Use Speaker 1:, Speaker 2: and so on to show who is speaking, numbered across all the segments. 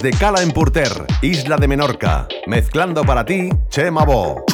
Speaker 1: desde Cala en Porter, Isla de Menorca. Mezclando para ti, Chema Bo.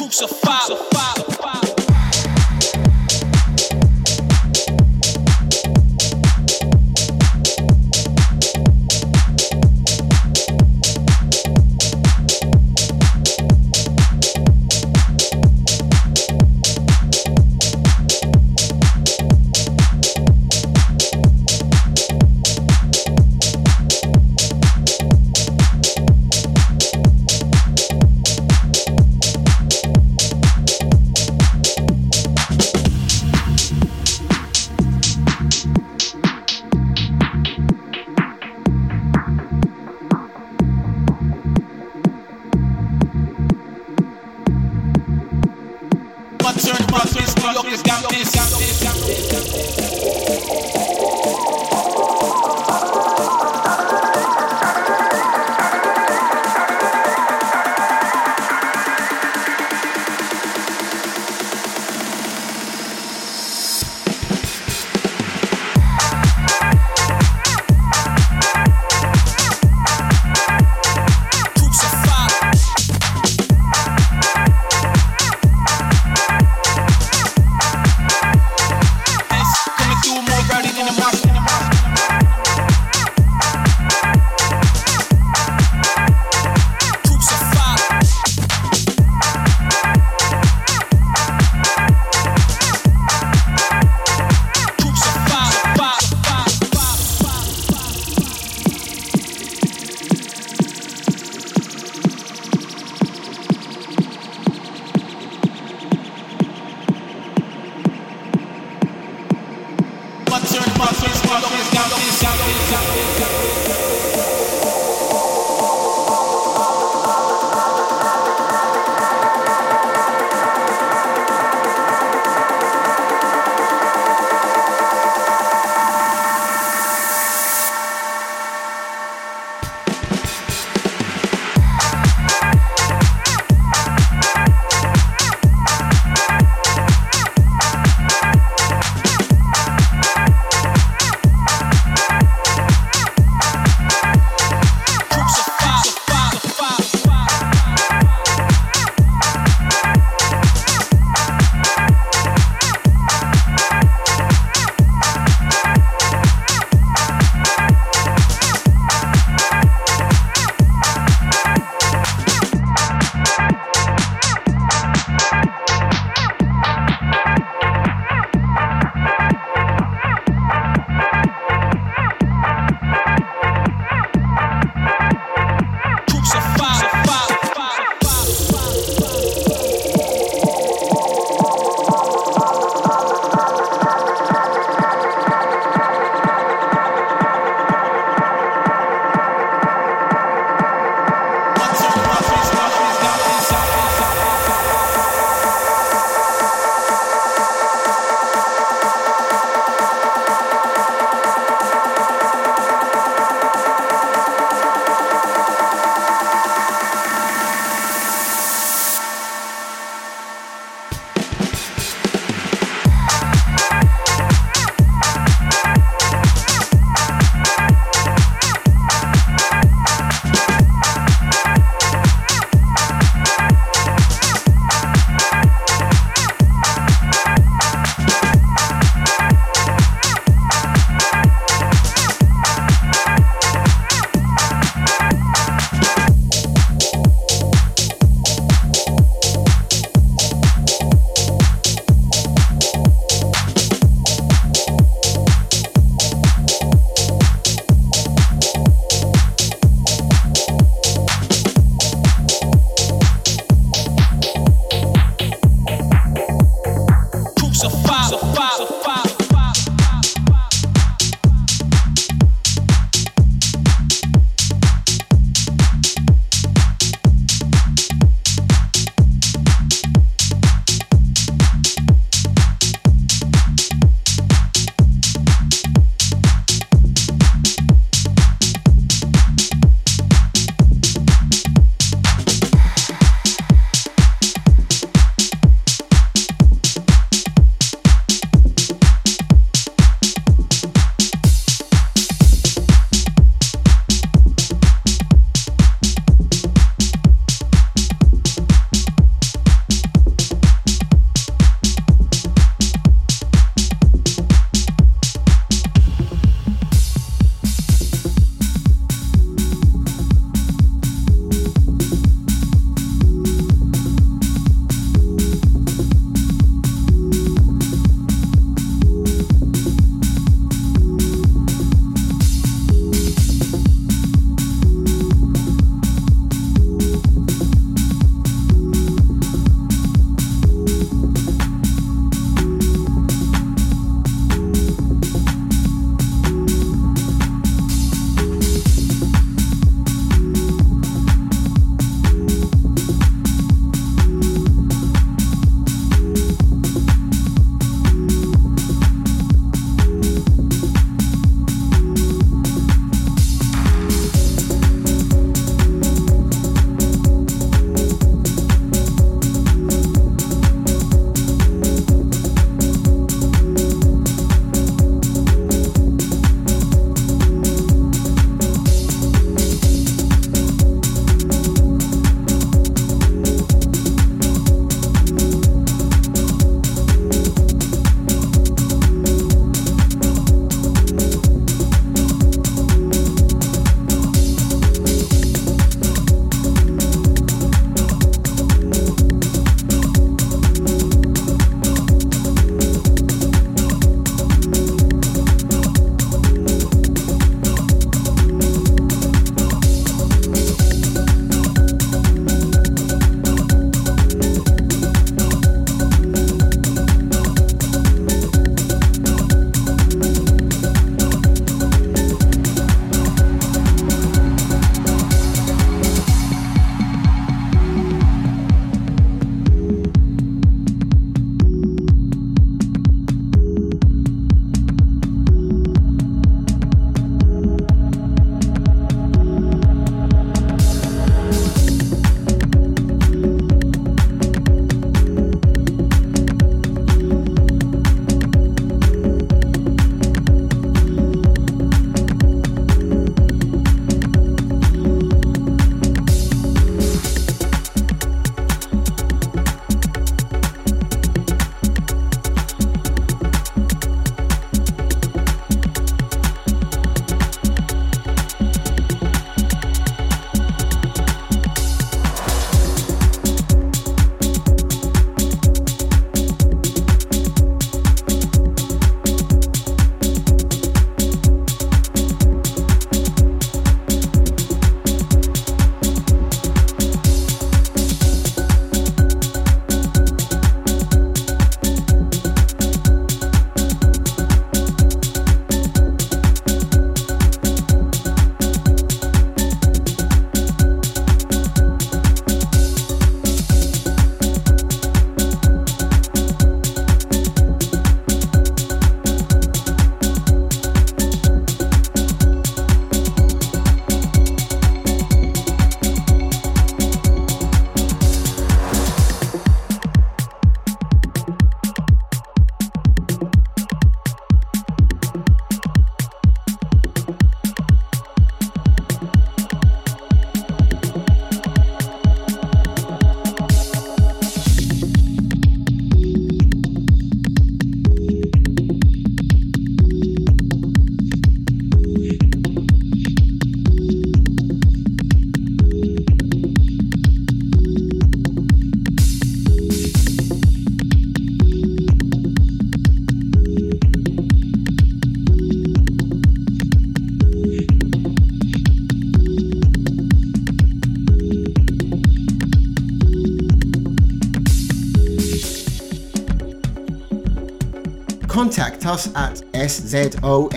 Speaker 2: Us at szonadj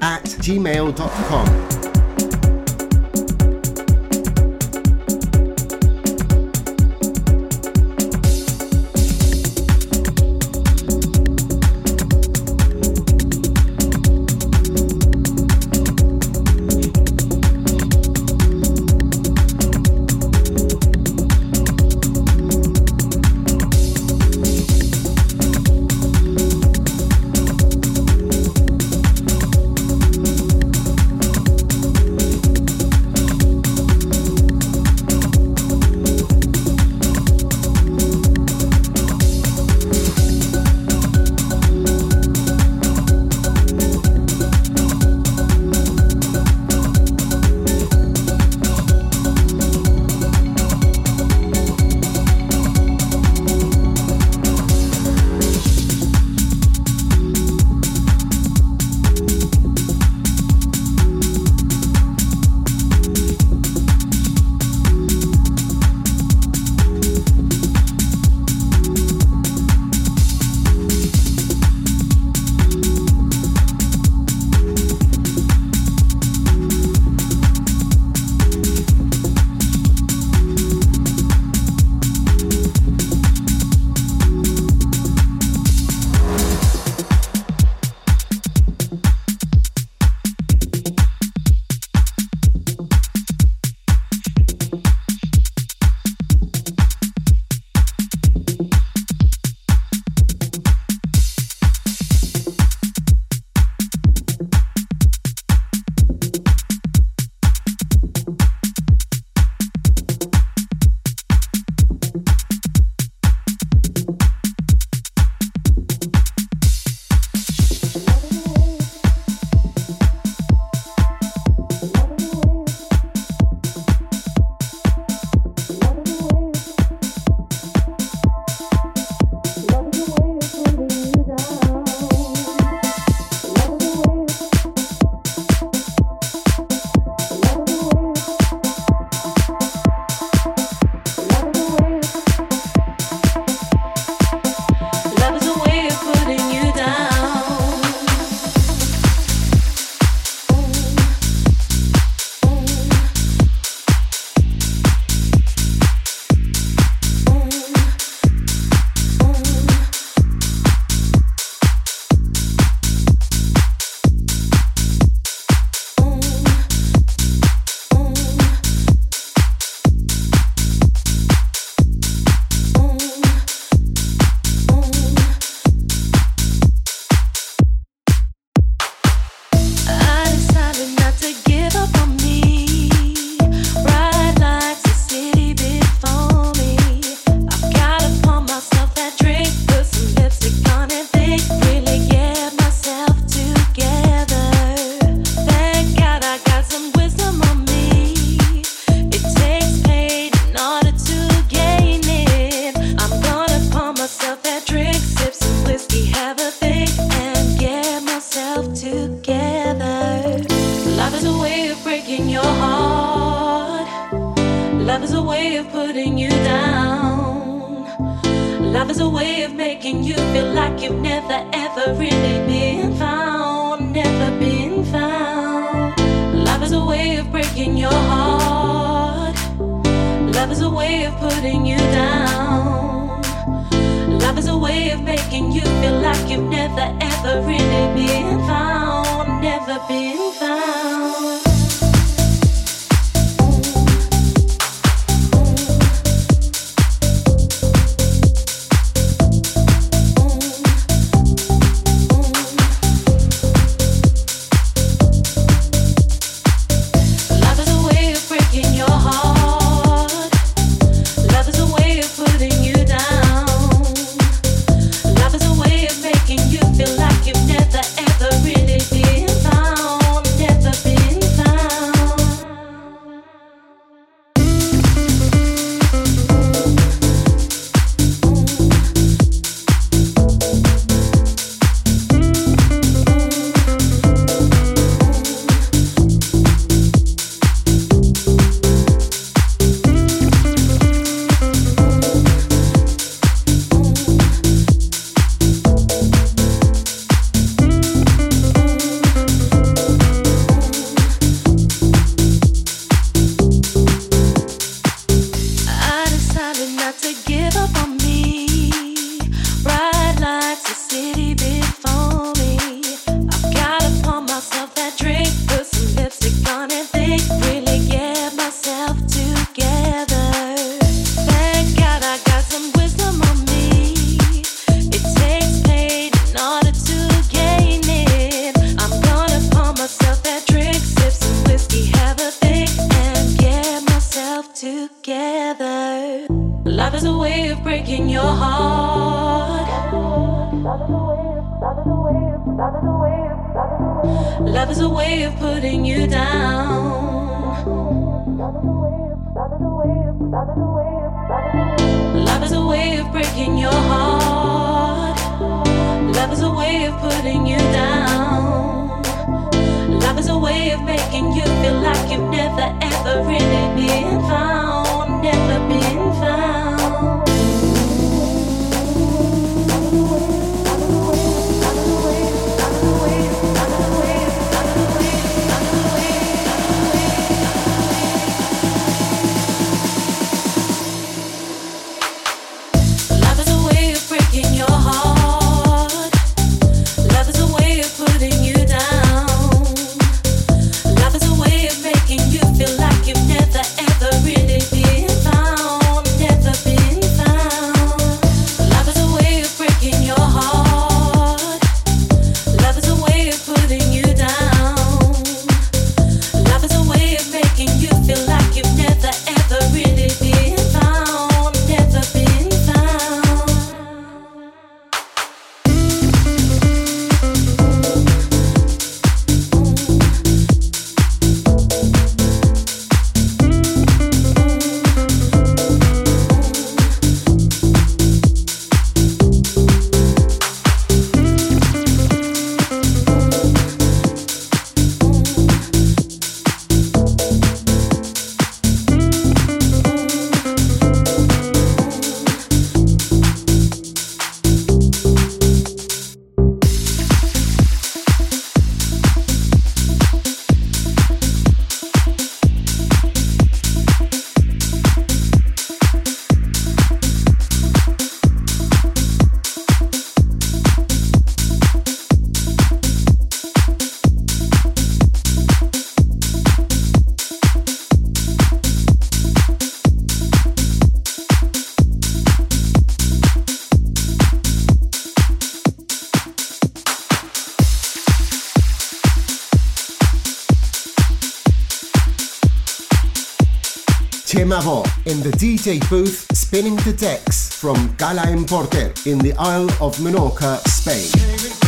Speaker 2: at gmail.com. Love is a way of breaking your heart. Love is a way of putting you down. Love is a way of making you feel like you've never ever really been found. Never been found. Love is a way of breaking your heart. Love is a way of putting you down. Love is a way of making you feel like you've never ever really been found never been found. Love is a way of putting you down. Love is a way of breaking your heart. Love is a way of putting you down. Love is a way of making you feel like you've never ever really been found, never been.
Speaker 1: In the DJ booth spinning the decks from Cala en Porter in the Isle of Menorca, Spain.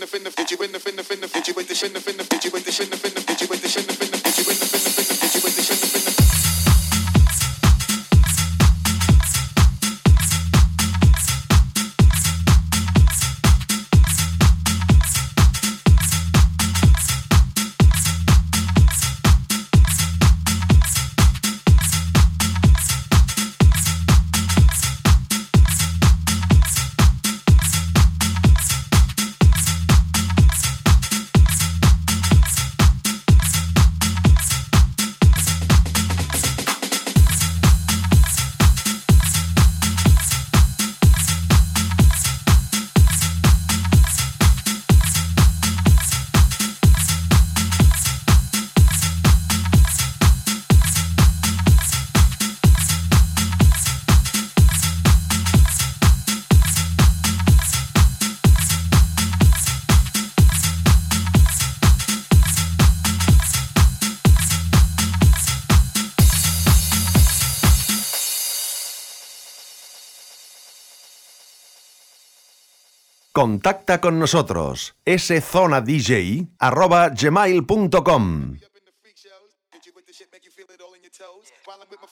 Speaker 3: Did the fin the fin the
Speaker 4: fin the fin the fin the
Speaker 5: Contacta con nosotros. Szonadj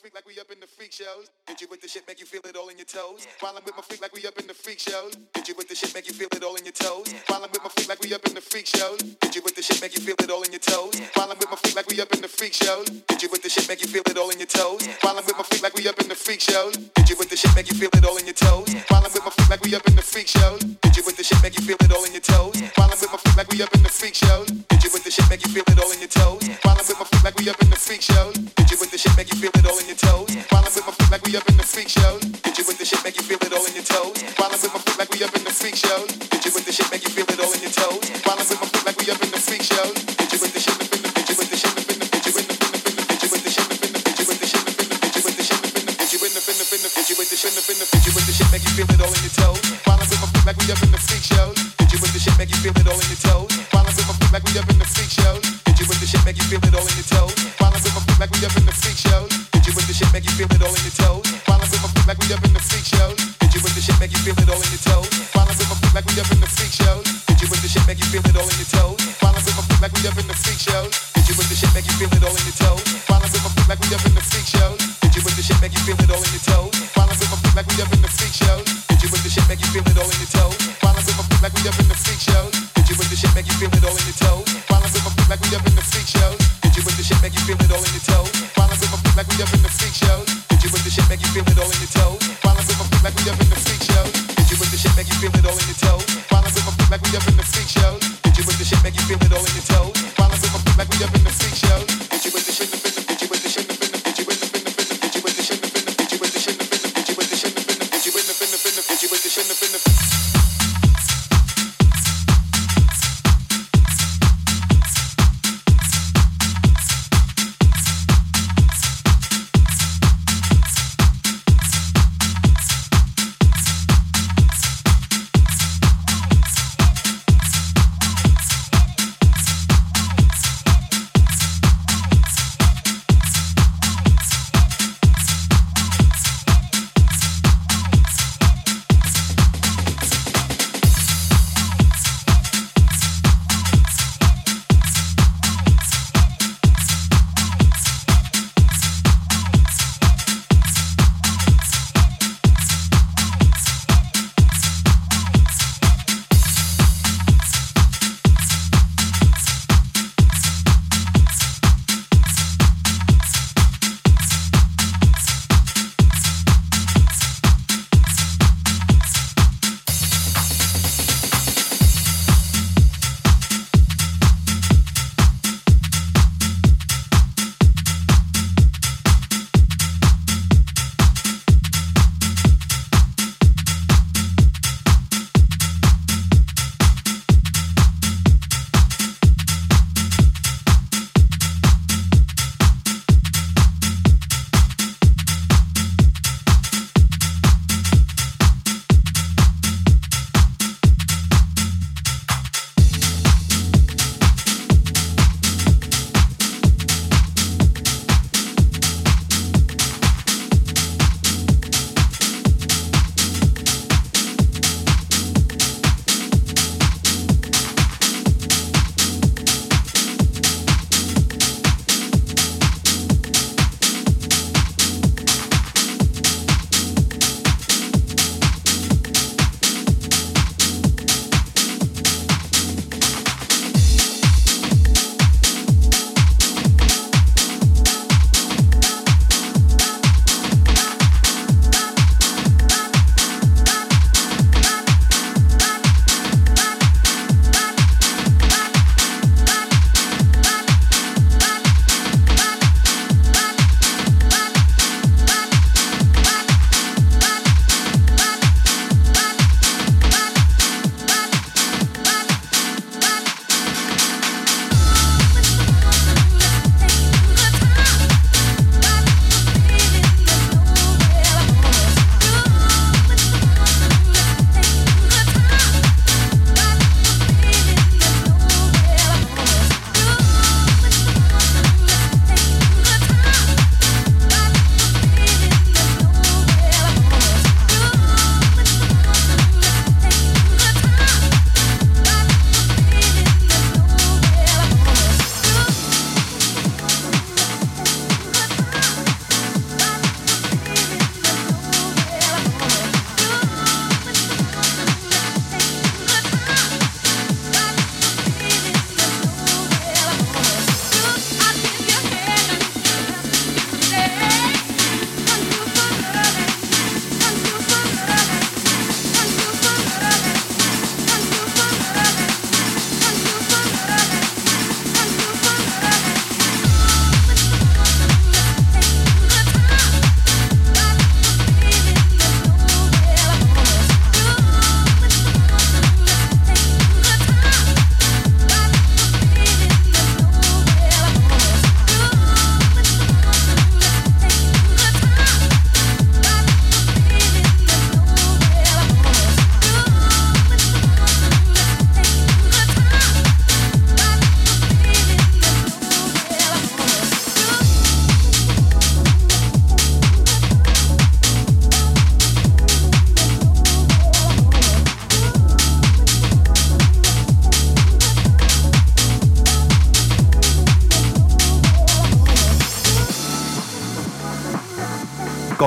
Speaker 1: freak like we up in the freak shows. Hit you with the shit, make you feel it all in your toes. While I'm with my freak like we up in the freak shows. Hit you with the shit, make you feel it all in your toes. While I'm with my freak like we up in the freak shows. Hit you with the shit, make you feel it all in your toes. While I'm with my freak like we up in the freak shows. Hit you with the shit, make you feel it all in your toes. While I'm with my freak like we up in the freak shows. Hit you with the shit, make you feel it all in your toes. While I'm with my freak like we up in the freak shows. Hit you with the shit, make you feel it all in your toes. While I'm with my freak like we up in the freak shows. Hit you with the shit, make you feel it all in your toes. While I'm with my freak like we up in the freak shows. Hit you with the shit, make you feel it all in your toes. While I'm with my foot, like we up in the freak show. Did you with the shit, make you feel it all in your toes. While I'm with my feet like we up in the freak show. Hit you with the shit, make you feel it all in your toes. While I'm with my feet like we up in the freak show. Hit you with the shit, make you feel it all in your toes. with the shit, in the bitch with the shit, make you feel it all in your toes. While I'm with my feet like we up in the freak show. Bitch with the shit, make you feel it all in your toes. While I'm with my feet like we up in the freak show. Bitch with the shit, make you feel it all in your toes. Feel it all in your toes. I'm with my freak like we up in the freak shows. Hit you with the shit, make you feel it all in your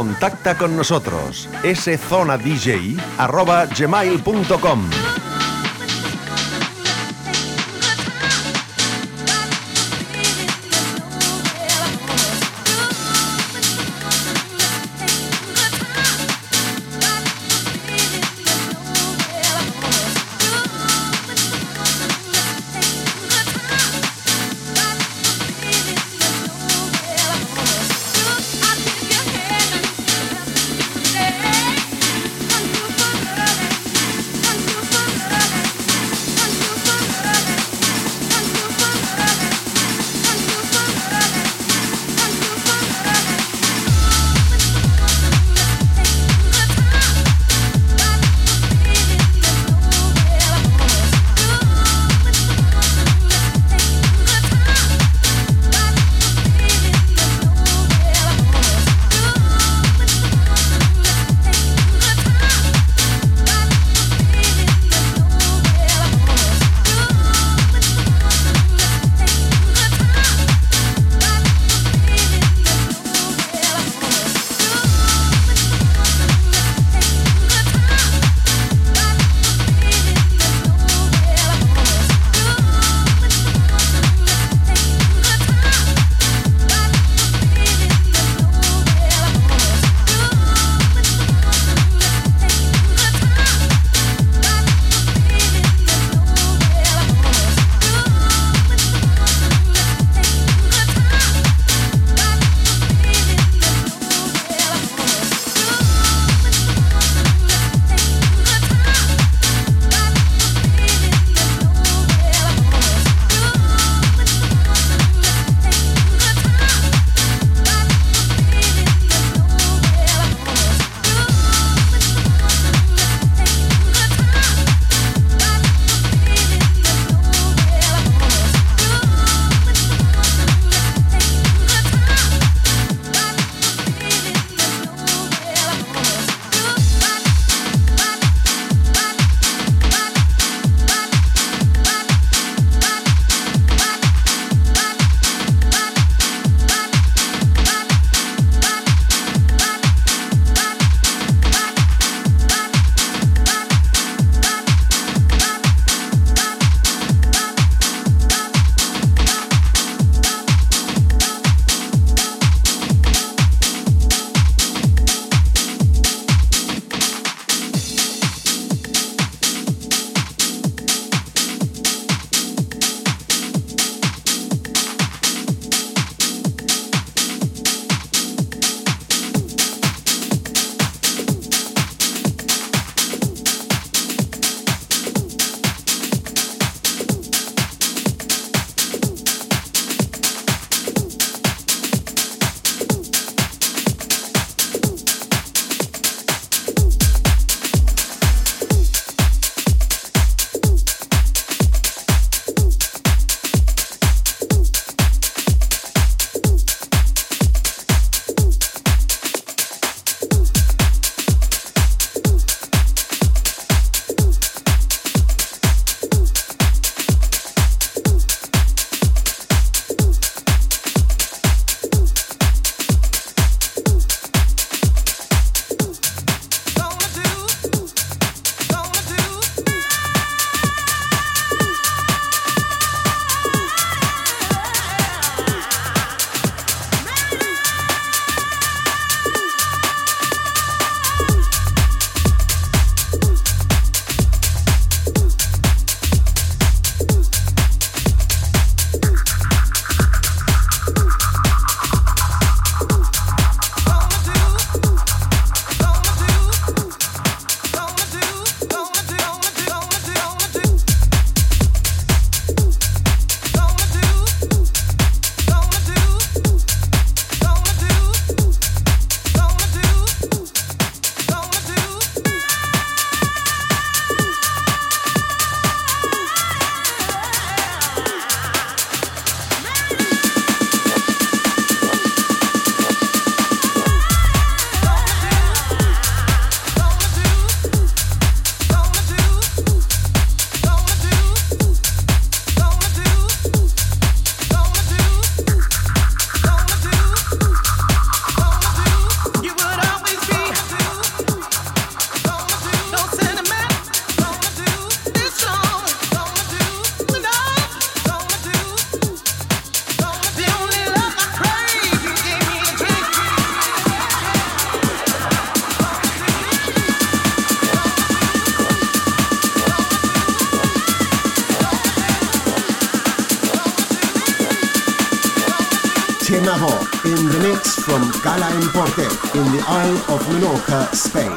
Speaker 5: Contacta con nosotros. szonadj
Speaker 6: In the Isle of Menorca, Spain.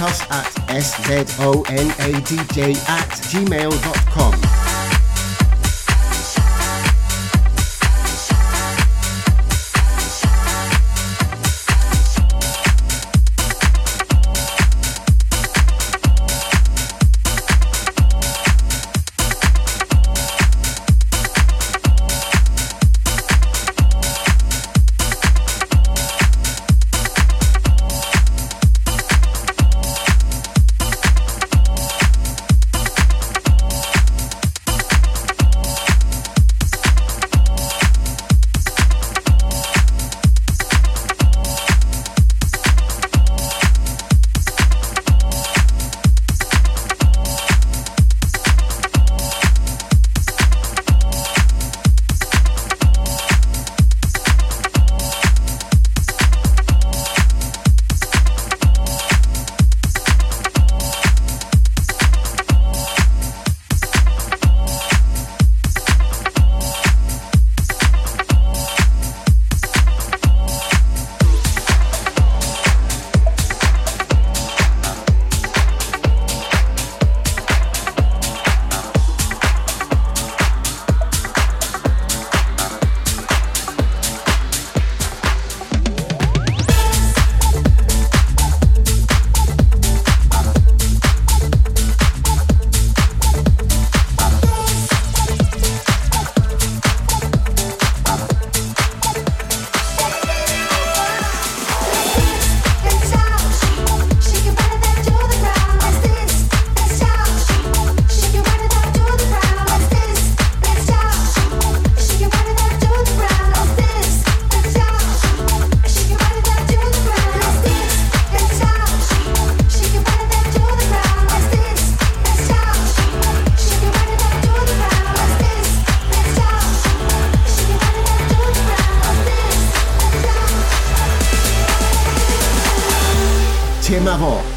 Speaker 7: Us at szonadj at gmail.com.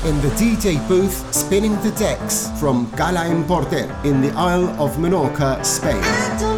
Speaker 7: in the DJ booth spinning the decks from Cala en Porter in the Isle of Menorca, Spain.